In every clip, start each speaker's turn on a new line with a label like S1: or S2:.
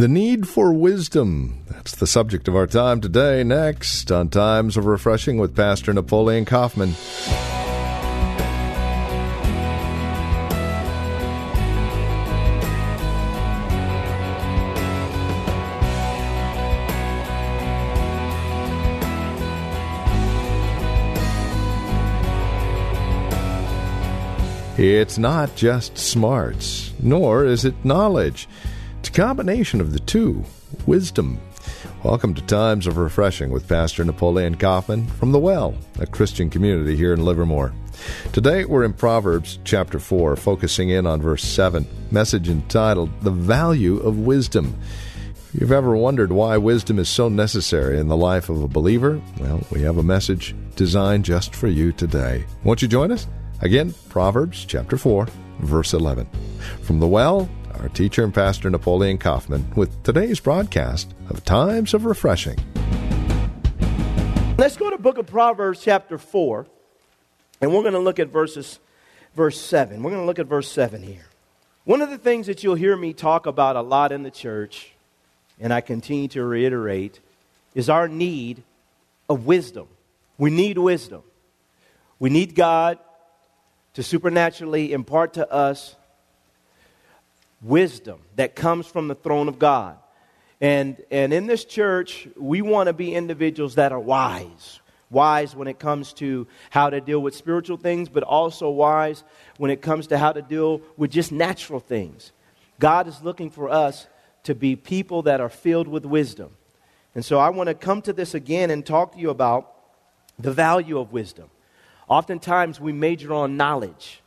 S1: The need for wisdom. That's the subject of our time today. Next on Times of Refreshing with Pastor Napoleon Kaufman. It's not just smarts, nor is it knowledge. It's a combination of the two wisdom. Welcome to Times of Refreshing with Pastor Napoleon Kaufman from The Well, a Christian community here in Livermore. Today we're in Proverbs chapter 4, focusing in on verse 7, message entitled The Value of Wisdom. If you've ever wondered why wisdom is so necessary in the life of a believer, well, we have a message designed just for you today. Won't you join us? Again, Proverbs chapter 4, verse 11. From the well, our teacher and pastor Napoleon Kaufman with today's broadcast of Times of Refreshing.
S2: Let's go to book of Proverbs chapter 4, and we're going to look at verses verse 7. We're going to look at verse 7 here. One of the things that you'll hear me talk about a lot in the church, and I continue to reiterate, is our need of wisdom. We need wisdom. We need God to supernaturally impart to us wisdom that comes from the throne of God. And, and in this church, we want to be individuals that are wise. Wise when it comes to how to deal with spiritual things, but also wise when it comes to how to deal with just natural things. God is looking for us to be people that are filled with wisdom. And so I want to come to this again and talk to you about the value of wisdom. Oftentimes we major on knowledge,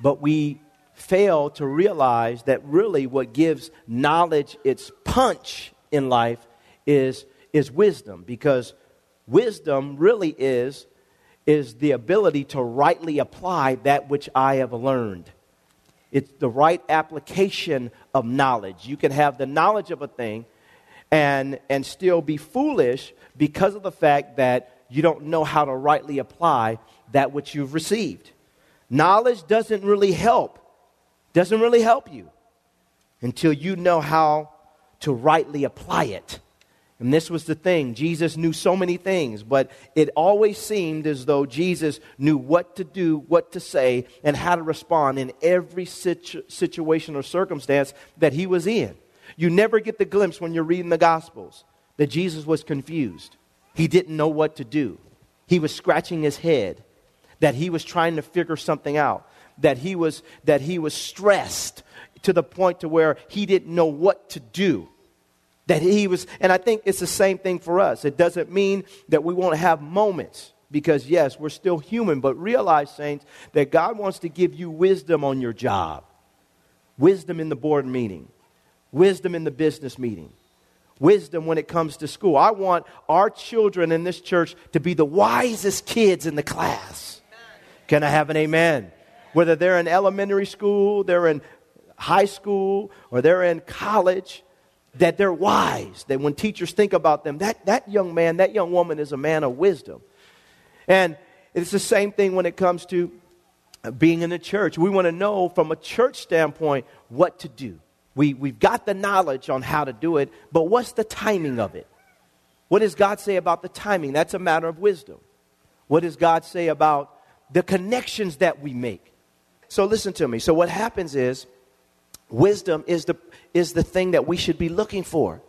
S2: but we fail to realize that really what gives knowledge its punch in life is, is wisdom because wisdom really is is the ability to rightly apply that which I have learned. It's the right application of knowledge. You can have the knowledge of a thing and, and still be foolish because of the fact that you don't know how to rightly apply that which you've received. Knowledge doesn't really help, doesn't really help you until you know how to rightly apply it. And this was the thing. Jesus knew so many things, but it always seemed as though Jesus knew what to do, what to say, and how to respond in every situ- situation or circumstance that he was in. You never get the glimpse when you're reading the Gospels that Jesus was confused. He didn't know what to do. He was scratching his head that he was trying to figure something out, that he was, that he was stressed to the point to where he didn't know what to do. That he was, and I think it's the same thing for us. It doesn't mean that we won't have moments because, yes, we're still human, but realize, saints, that God wants to give you wisdom on your job, wisdom in the board meeting, wisdom in the business meeting, wisdom when it comes to school. I want our children in this church to be the wisest kids in the class. Can I have an amen? Whether they're in elementary school, they're in high school, or they're in college, that they're wise. That when teachers think about them, that, that young man, that young woman is a man of wisdom. And it's the same thing when it comes to being in the church. We want to know from a church standpoint what to do. We, we've got the knowledge on how to do it, but what's the timing of it? What does God say about the timing? That's a matter of wisdom. What does God say about the connections that we make. So listen to me. So what happens is wisdom is the is the thing that we should be looking for.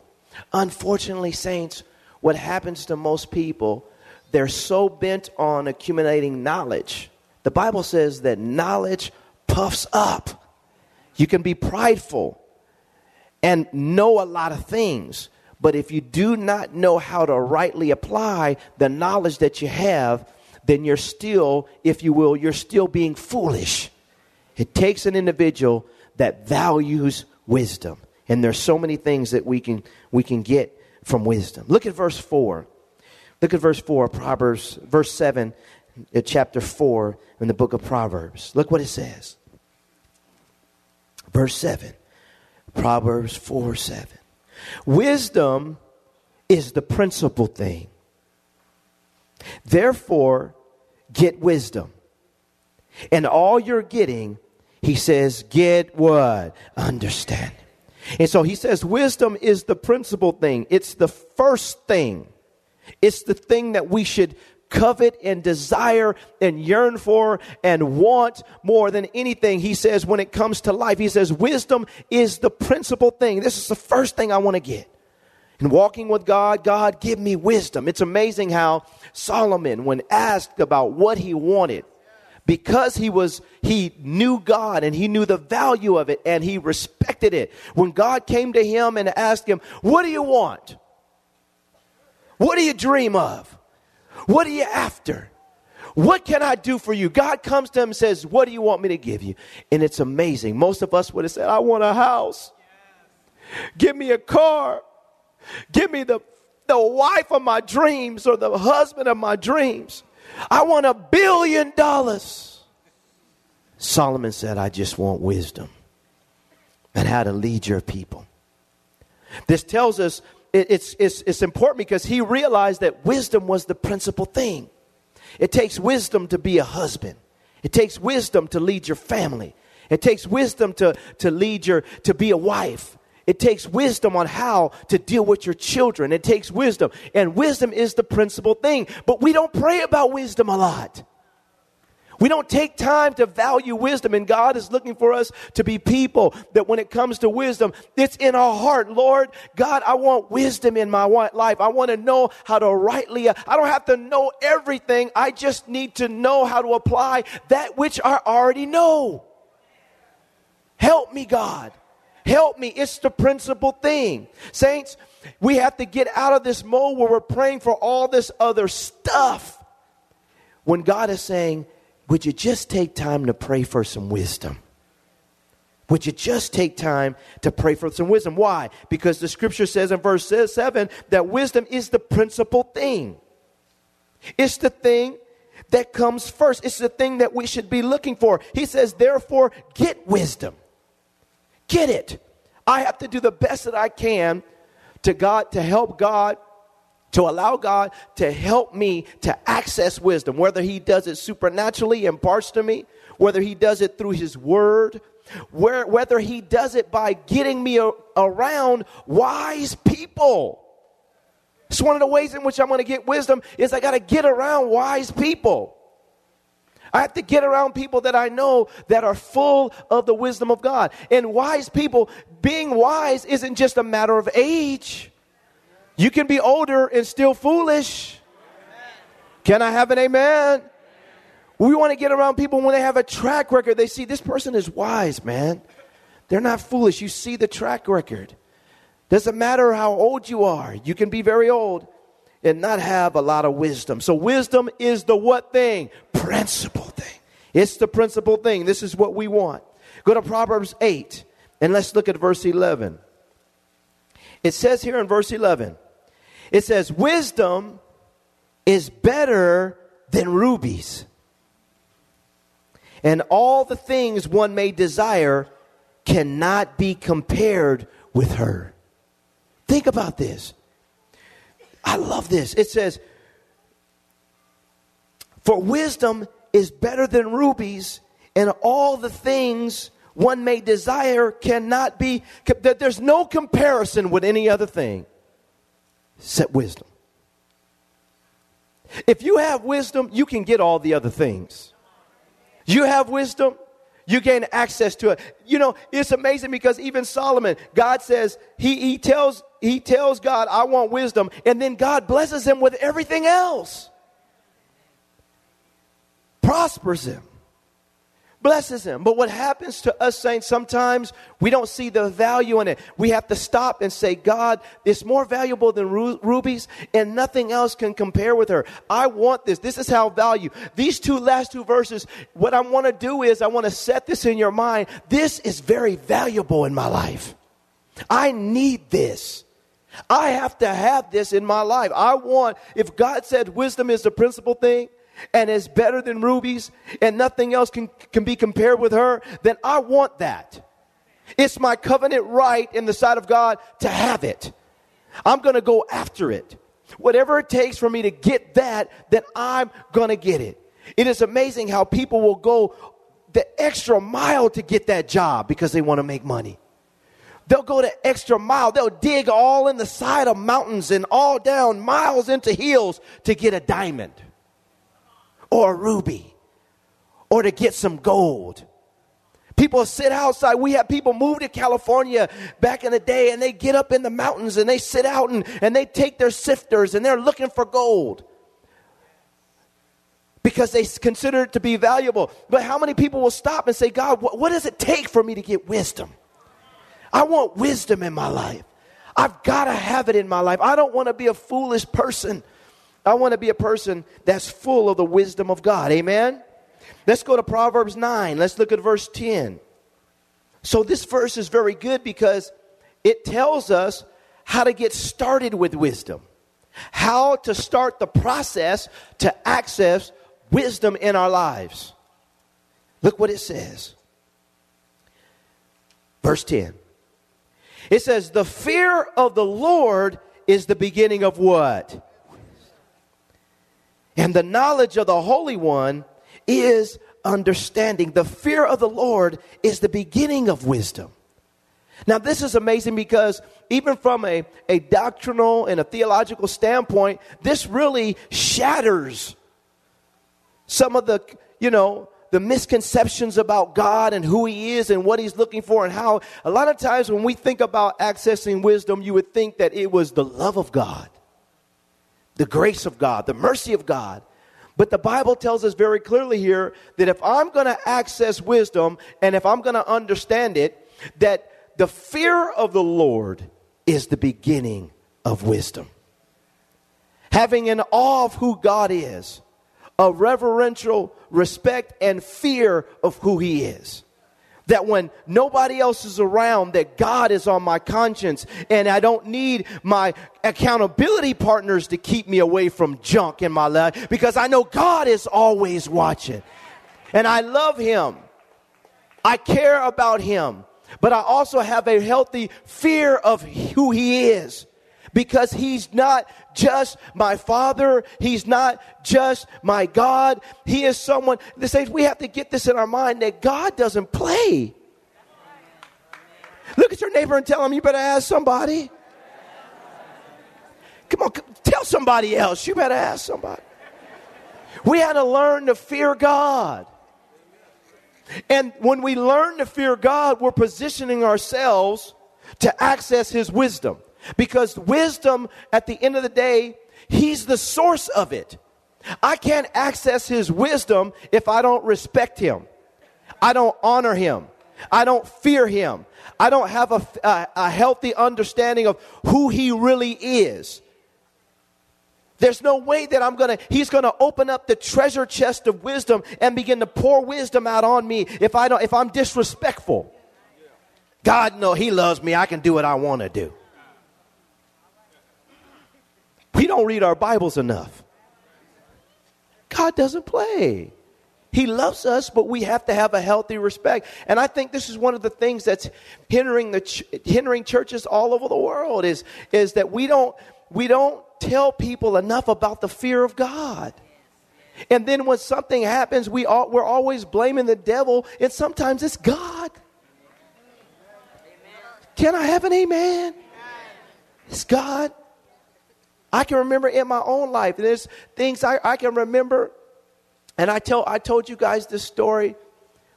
S2: Unfortunately, saints, what happens to most people, they're so bent on accumulating knowledge. The Bible says that knowledge puffs up. You can be prideful and know a lot of things, but if you do not know how to rightly apply the knowledge that you have, then you're still, if you will, you're still being foolish. It takes an individual that values wisdom. And there's so many things that we can, we can get from wisdom. Look at verse 4. Look at verse 4, Proverbs, verse 7, uh, chapter 4 in the book of Proverbs. Look what it says. Verse 7, Proverbs 4 7. Wisdom is the principal thing. Therefore, get wisdom. And all you're getting, he says, get what? Understand. And so he says, wisdom is the principal thing. It's the first thing. It's the thing that we should covet and desire and yearn for and want more than anything. He says, when it comes to life, he says, wisdom is the principal thing. This is the first thing I want to get. And walking with God, God, give me wisdom. It's amazing how Solomon, when asked about what he wanted, because he was he knew God and he knew the value of it and he respected it. When God came to him and asked him, "What do you want? What do you dream of? What are you after? What can I do for you?" God comes to him and says, "What do you want me to give you?" And it's amazing. Most of us would have said, "I want a house. Give me a car. Give me the the wife of my dreams or the husband of my dreams." I want a billion dollars. Solomon said, I just want wisdom and how to lead your people. This tells us it's, it's, it's important because he realized that wisdom was the principal thing. It takes wisdom to be a husband, it takes wisdom to lead your family, it takes wisdom to, to lead your, to be a wife. It takes wisdom on how to deal with your children. It takes wisdom. And wisdom is the principal thing. But we don't pray about wisdom a lot. We don't take time to value wisdom, and God is looking for us to be people that when it comes to wisdom, it's in our heart. Lord, God, I want wisdom in my life. I want to know how to rightly, uh, I don't have to know everything. I just need to know how to apply that which I already know. Help me, God. Help me. It's the principal thing. Saints, we have to get out of this mode where we're praying for all this other stuff. When God is saying, Would you just take time to pray for some wisdom? Would you just take time to pray for some wisdom? Why? Because the scripture says in verse 7 that wisdom is the principal thing. It's the thing that comes first. It's the thing that we should be looking for. He says, therefore, get wisdom get it. I have to do the best that I can to God, to help God, to allow God to help me to access wisdom, whether He does it supernaturally, imparts to me, whether He does it through His Word, where, whether He does it by getting me a, around wise people. It's one of the ways in which I'm going to get wisdom is I got to get around wise people. I have to get around people that I know that are full of the wisdom of God. And wise people, being wise isn't just a matter of age. You can be older and still foolish. Can I have an amen? We want to get around people when they have a track record. They see this person is wise, man. They're not foolish. You see the track record. Doesn't matter how old you are. You can be very old and not have a lot of wisdom. So wisdom is the what thing? Principal thing. It's the principal thing. This is what we want. Go to Proverbs 8 and let's look at verse 11. It says here in verse 11, it says, Wisdom is better than rubies. And all the things one may desire cannot be compared with her. Think about this. I love this. It says, For wisdom is better than rubies, and all the things one may desire cannot be, there's no comparison with any other thing except wisdom. If you have wisdom, you can get all the other things. You have wisdom, you gain access to it. You know, it's amazing because even Solomon, God says, he, he tells he tells God, I want wisdom, and then God blesses him with everything else. Prospers him. Blesses him. But what happens to us saints, sometimes we don't see the value in it. We have to stop and say, God, it's more valuable than ru- rubies, and nothing else can compare with her. I want this. This is how value. These two last two verses, what I want to do is I want to set this in your mind. This is very valuable in my life. I need this. I have to have this in my life. I want, if God said wisdom is the principal thing and is better than rubies and nothing else can, can be compared with her, then I want that. It's my covenant right in the sight of God to have it. I'm going to go after it. Whatever it takes for me to get that, then I'm going to get it. It is amazing how people will go the extra mile to get that job because they want to make money. They'll go the extra mile. They'll dig all in the side of mountains and all down miles into hills to get a diamond or a ruby or to get some gold. People sit outside. We have people move to California back in the day and they get up in the mountains and they sit out and, and they take their sifters and they're looking for gold because they consider it to be valuable. But how many people will stop and say, God, what, what does it take for me to get wisdom? I want wisdom in my life. I've got to have it in my life. I don't want to be a foolish person. I want to be a person that's full of the wisdom of God. Amen? Let's go to Proverbs 9. Let's look at verse 10. So, this verse is very good because it tells us how to get started with wisdom, how to start the process to access wisdom in our lives. Look what it says. Verse 10. It says, The fear of the Lord is the beginning of what? And the knowledge of the Holy One is understanding. The fear of the Lord is the beginning of wisdom. Now, this is amazing because even from a, a doctrinal and a theological standpoint, this really shatters some of the, you know, the misconceptions about God and who He is and what He's looking for and how a lot of times when we think about accessing wisdom, you would think that it was the love of God, the grace of God, the mercy of God. But the Bible tells us very clearly here that if I'm going to access wisdom and if I'm going to understand it, that the fear of the Lord is the beginning of wisdom. Having an awe of who God is a reverential respect and fear of who he is that when nobody else is around that god is on my conscience and i don't need my accountability partners to keep me away from junk in my life because i know god is always watching. And i love him. I care about him. But i also have a healthy fear of who he is because he's not just my father. He's not just my God. He is someone that says we have to get this in our mind that God doesn't play. Look at your neighbor and tell him you better ask somebody. Come on, tell somebody else. You better ask somebody. We had to learn to fear God. And when we learn to fear God, we're positioning ourselves to access His wisdom. Because wisdom, at the end of the day, He's the source of it. I can't access His wisdom if I don't respect Him, I don't honor Him, I don't fear Him, I don't have a, a, a healthy understanding of who He really is. There's no way that I'm gonna, he's gonna open up the treasure chest of wisdom and begin to pour wisdom out on me if I don't, if I'm disrespectful. God, no, he loves me. I can do what I want to do. We don't read our Bibles enough. God doesn't play. He loves us, but we have to have a healthy respect. And I think this is one of the things that's hindering the ch- hindering churches all over the world is is that we don't we don't tell people enough about the fear of God. And then when something happens, we all, we're always blaming the devil, and sometimes it's God. Can I have an amen? It's God. I can remember in my own life. There's things I, I can remember, and I tell I told you guys this story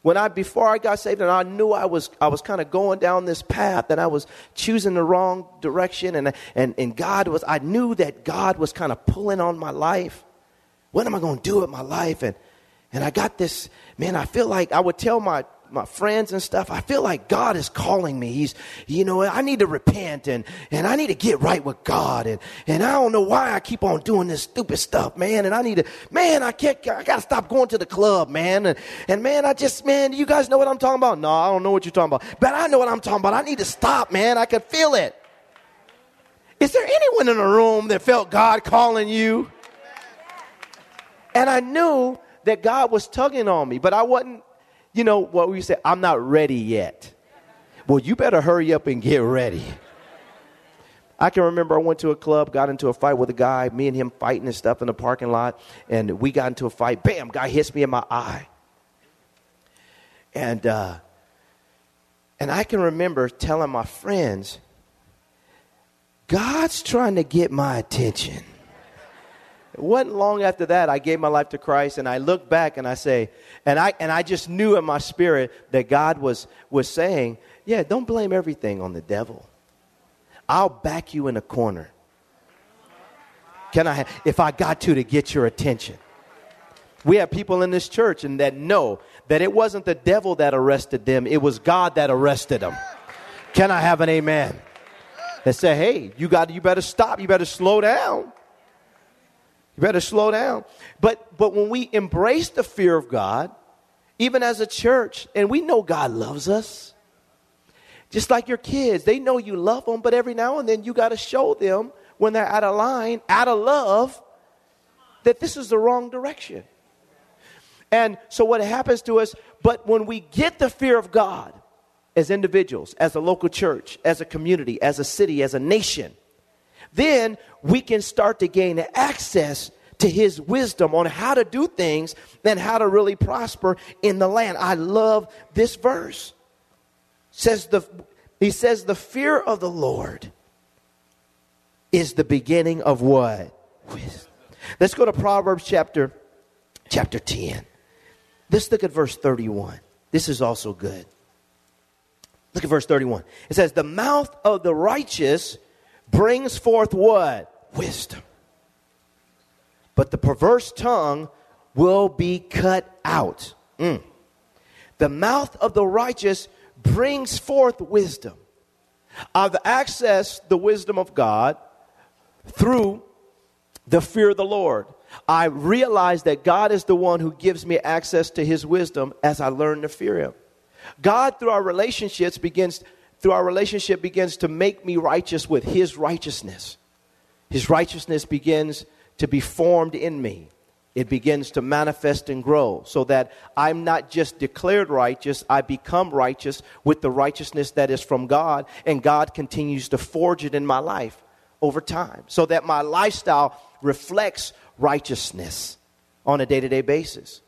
S2: when I before I got saved, and I knew I was I was kind of going down this path, and I was choosing the wrong direction, and and and God was I knew that God was kind of pulling on my life. What am I going to do with my life? And and I got this man. I feel like I would tell my my friends and stuff, I feel like God is calling me. He's, you know, I need to repent and, and I need to get right with God. And, and I don't know why I keep on doing this stupid stuff, man. And I need to, man, I can't, I got to stop going to the club, man. And, and man, I just, man, you guys know what I'm talking about? No, I don't know what you're talking about. But I know what I'm talking about. I need to stop, man. I can feel it. Is there anyone in the room that felt God calling you? And I knew that God was tugging on me, but I wasn't, you know, what we say, I'm not ready yet. Well, you better hurry up and get ready. I can remember I went to a club, got into a fight with a guy, me and him fighting and stuff in the parking lot, and we got into a fight. Bam, guy hits me in my eye. And uh, and I can remember telling my friends, God's trying to get my attention. It wasn't long after that I gave my life to Christ and I look back and I say, and I, and I just knew in my spirit that God was, was saying, yeah, don't blame everything on the devil. I'll back you in a corner. Can I, if I got to, to get your attention? We have people in this church and that know that it wasn't the devil that arrested them, it was God that arrested them. Can I have an amen? That say, hey, you got, you better stop, you better slow down. You better slow down. But, but when we embrace the fear of God, even as a church, and we know God loves us, just like your kids, they know you love them, but every now and then you got to show them when they're out of line, out of love, that this is the wrong direction. And so what happens to us, but when we get the fear of God as individuals, as a local church, as a community, as a city, as a nation, then we can start to gain access to his wisdom on how to do things and how to really prosper in the land. I love this verse. Says the he says the fear of the Lord is the beginning of what? Wisdom. Let's go to Proverbs chapter chapter 10. Let's look at verse 31. This is also good. Look at verse 31. It says, The mouth of the righteous brings forth what? Wisdom. But the perverse tongue will be cut out. Mm. The mouth of the righteous brings forth wisdom. I've accessed the wisdom of God through the fear of the Lord. I realize that God is the one who gives me access to his wisdom as I learn to fear him. God, through our relationships, begins through our relationship begins to make me righteous with His righteousness. His righteousness begins to be formed in me. It begins to manifest and grow so that I'm not just declared righteous, I become righteous with the righteousness that is from God, and God continues to forge it in my life over time so that my lifestyle reflects righteousness on a day to day basis.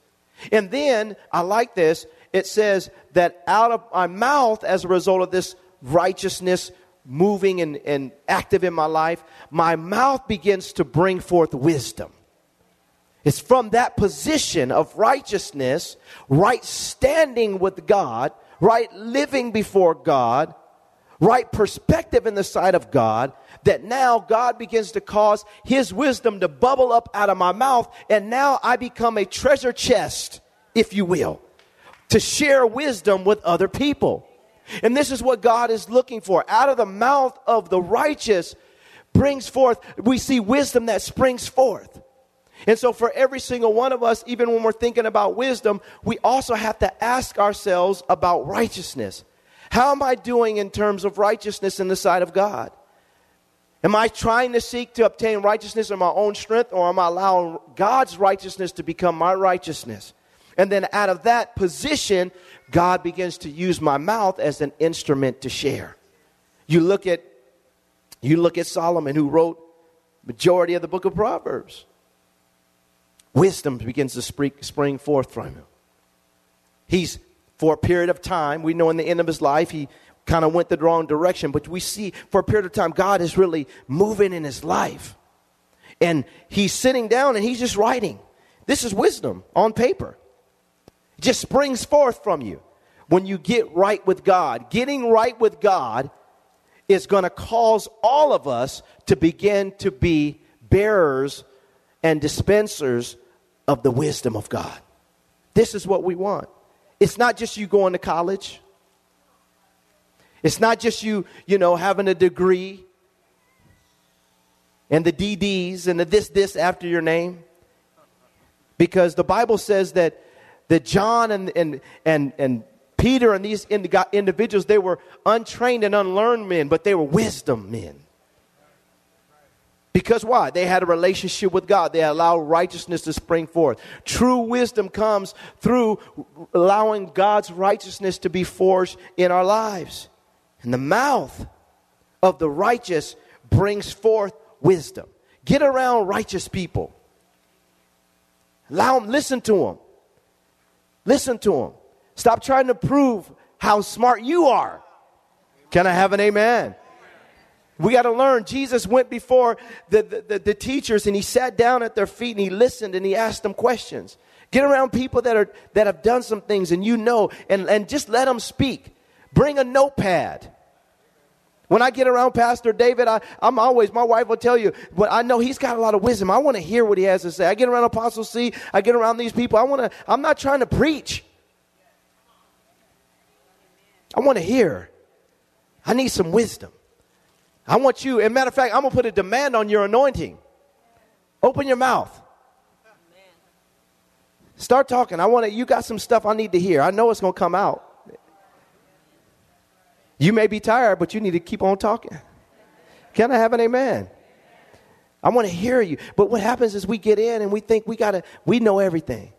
S2: And then, I like this, it says that out of my mouth, as a result of this righteousness moving and, and active in my life, my mouth begins to bring forth wisdom. It's from that position of righteousness, right standing with God, right living before God, right perspective in the sight of God, that now God begins to cause His wisdom to bubble up out of my mouth, and now I become a treasure chest, if you will to share wisdom with other people. And this is what God is looking for. Out of the mouth of the righteous brings forth, we see wisdom that springs forth. And so, for every single one of us, even when we're thinking about wisdom, we also have to ask ourselves about righteousness. How am I doing in terms of righteousness in the sight of God? Am I trying to seek to obtain righteousness in my own strength, or am I allowing God's righteousness to become my righteousness? And then out of that position, God begins to use my mouth as an instrument to share. You look at you look at Solomon who wrote majority of the book of Proverbs. Wisdom begins to spring, spring forth from him. He's for a period of time, we know in the end of his life he kind of went the wrong direction, but we see for a period of time God is really moving in his life. And he's sitting down and he's just writing. This is wisdom on paper. Just springs forth from you when you get right with God. Getting right with God is going to cause all of us to begin to be bearers and dispensers of the wisdom of God. This is what we want. It's not just you going to college. It's not just you, you know, having a degree and the DDs and the this, this after your name. Because the Bible says that, that John and, and, and, and Peter and these individuals, they were untrained and unlearned men, but they were wisdom men. Because why? They had a relationship with God. They allowed righteousness to spring forth. True wisdom comes through allowing God's righteousness to be forged in our lives. And the mouth of the righteous brings forth wisdom. Get around righteous people. Allow them, listen to them. Listen to them. Stop trying to prove how smart you are. Can I have an amen? We got to learn. Jesus went before the, the, the, the, teachers and he sat down at their feet and he listened and he asked them questions. Get around people that, are, that have done some things and you know, and, and just let them speak. Bring a notepad. When I get around Pastor David, I, am always, my wife will tell you, but I know he's got a lot of wisdom. I want to hear what he has to say. I get around Apostle C, I get around these people. I want to, I'm not trying to preach. I want to hear. I need some wisdom. I want you, as a matter of fact, I'm going to put a demand on your anointing. Open your mouth. Start talking. I want to, you got some stuff I need to hear. I know it's going to come out. You may be tired, but you need to keep on talking. Can I have an amen? I want to hear you. But what happens is we get in and we think we got to, we know everything.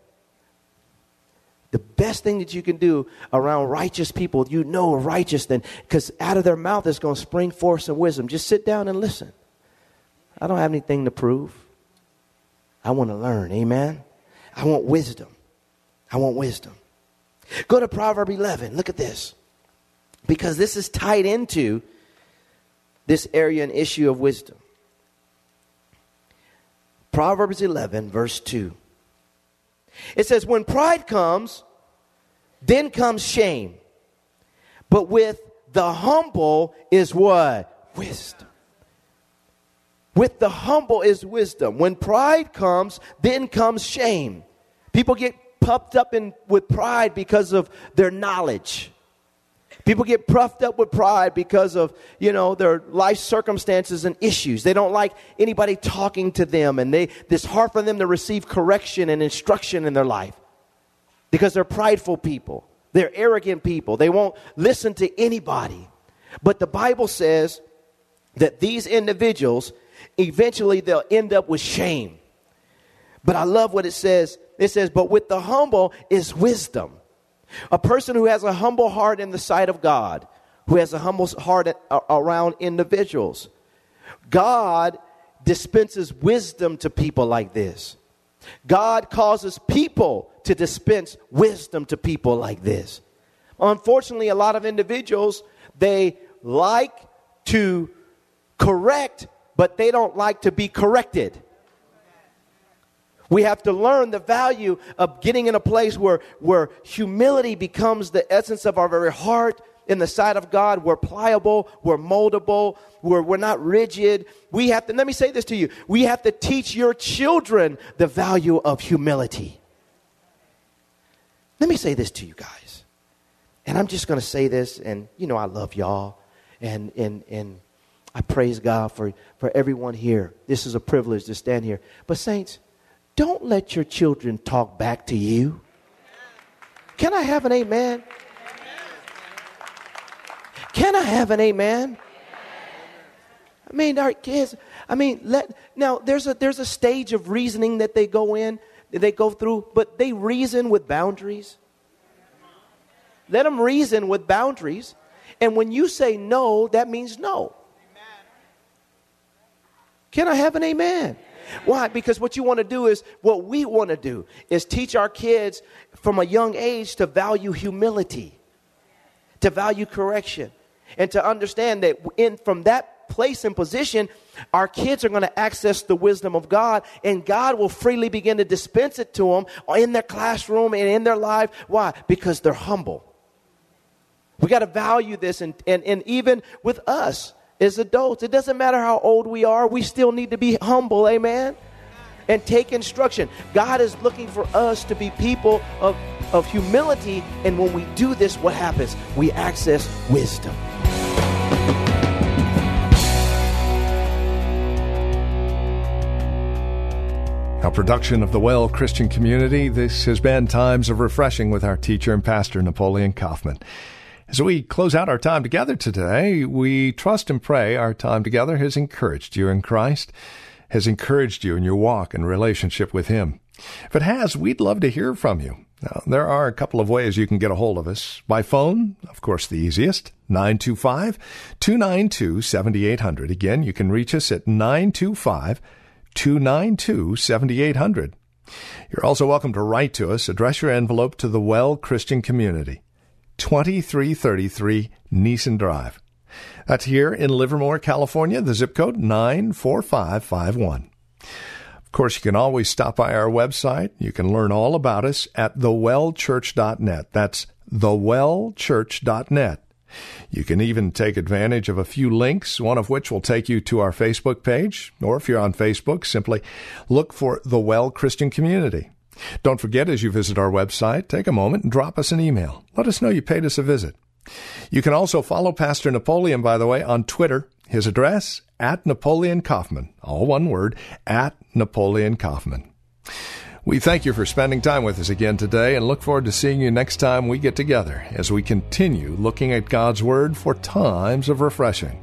S2: The best thing that you can do around righteous people, you know righteous then, because out of their mouth is going to spring forth some wisdom. Just sit down and listen. I don't have anything to prove. I want to learn. Amen. I want wisdom. I want wisdom. Go to Proverb 11. Look at this because this is tied into this area and issue of wisdom. Proverbs 11, verse 2. It says, When pride comes, then comes shame. But with the humble is what? Wisdom. With the humble is wisdom. When pride comes, then comes shame. People get puffed up in, with pride because of their knowledge. People get puffed up with pride because of, you know, their life circumstances and issues. They don't like anybody talking to them and they, it's hard for them to receive correction and instruction in their life because they're prideful people. They're arrogant people. They won't listen to anybody. But the Bible says that these individuals, eventually they'll end up with shame. But I love what it says. It says, but with the humble is wisdom. A person who has a humble heart in the sight of God, who has a humble heart around individuals. God dispenses wisdom to people like this. God causes people to dispense wisdom to people like this. Unfortunately, a lot of individuals, they like to correct, but they don't like to be corrected. We have to learn the value of getting in a place where, where humility becomes the essence of our very heart in the sight of God. We're pliable, we're moldable, we're, we're not rigid. We have to, let me say this to you, we have to teach your children the value of humility. Let me say this to you guys. And I'm just going to say this, and you know, I love y'all, and, and, and I praise God for, for everyone here. This is a privilege to stand here. But, saints, don't let your children talk back to you. Can I have an amen? Can I have an amen? I mean, our kids, I mean, let now there's a there's a stage of reasoning that they go in, they go through, but they reason with boundaries. Let them reason with boundaries. And when you say no, that means no. Can I have an amen? Why? Because what you want to do is, what we want to do is teach our kids from a young age to value humility, to value correction, and to understand that in, from that place and position, our kids are going to access the wisdom of God, and God will freely begin to dispense it to them in their classroom and in their life. Why? Because they're humble. We got to value this, and, and, and even with us, as adults. It doesn't matter how old we are, we still need to be humble, amen? And take instruction. God is looking for us to be people of of humility. And when we do this, what happens? We access wisdom.
S1: A production of the Well Christian Community, this has been Times of Refreshing with our teacher and pastor, Napoleon Kaufman. As we close out our time together today, we trust and pray our time together has encouraged you in Christ, has encouraged you in your walk and relationship with Him. If it has, we'd love to hear from you. Now, there are a couple of ways you can get a hold of us. By phone, of course, the easiest, 925 292 7800. Again, you can reach us at 925 292 7800. You're also welcome to write to us. Address your envelope to the Well Christian Community, 2333 Nissen Drive. That's here in Livermore, California, the zip code 94551. Of course, you can always stop by our website. You can learn all about us at thewellchurch.net. That's thewellchurch.net. You can even take advantage of a few links, one of which will take you to our Facebook page, or if you're on Facebook, simply look for the Well Christian Community. Don't forget, as you visit our website, take a moment and drop us an email. Let us know you paid us a visit. You can also follow Pastor Napoleon, by the way, on Twitter. His address, at Napoleon Kaufman, all one word, at Napoleon Kaufman. We thank you for spending time with us again today and look forward to seeing you next time we get together as we continue looking at God's Word for times of refreshing.